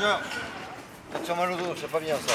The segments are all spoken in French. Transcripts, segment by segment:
Roger, attention mal au dos, c'est pas bien ça.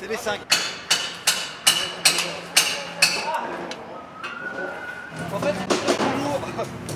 C'est les 5. En fait,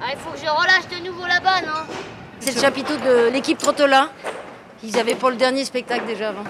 Ah, il faut que je relâche de nouveau là-bas, non C'est le chapiteau de l'équipe Trottola. Ils avaient pour le dernier spectacle déjà avant.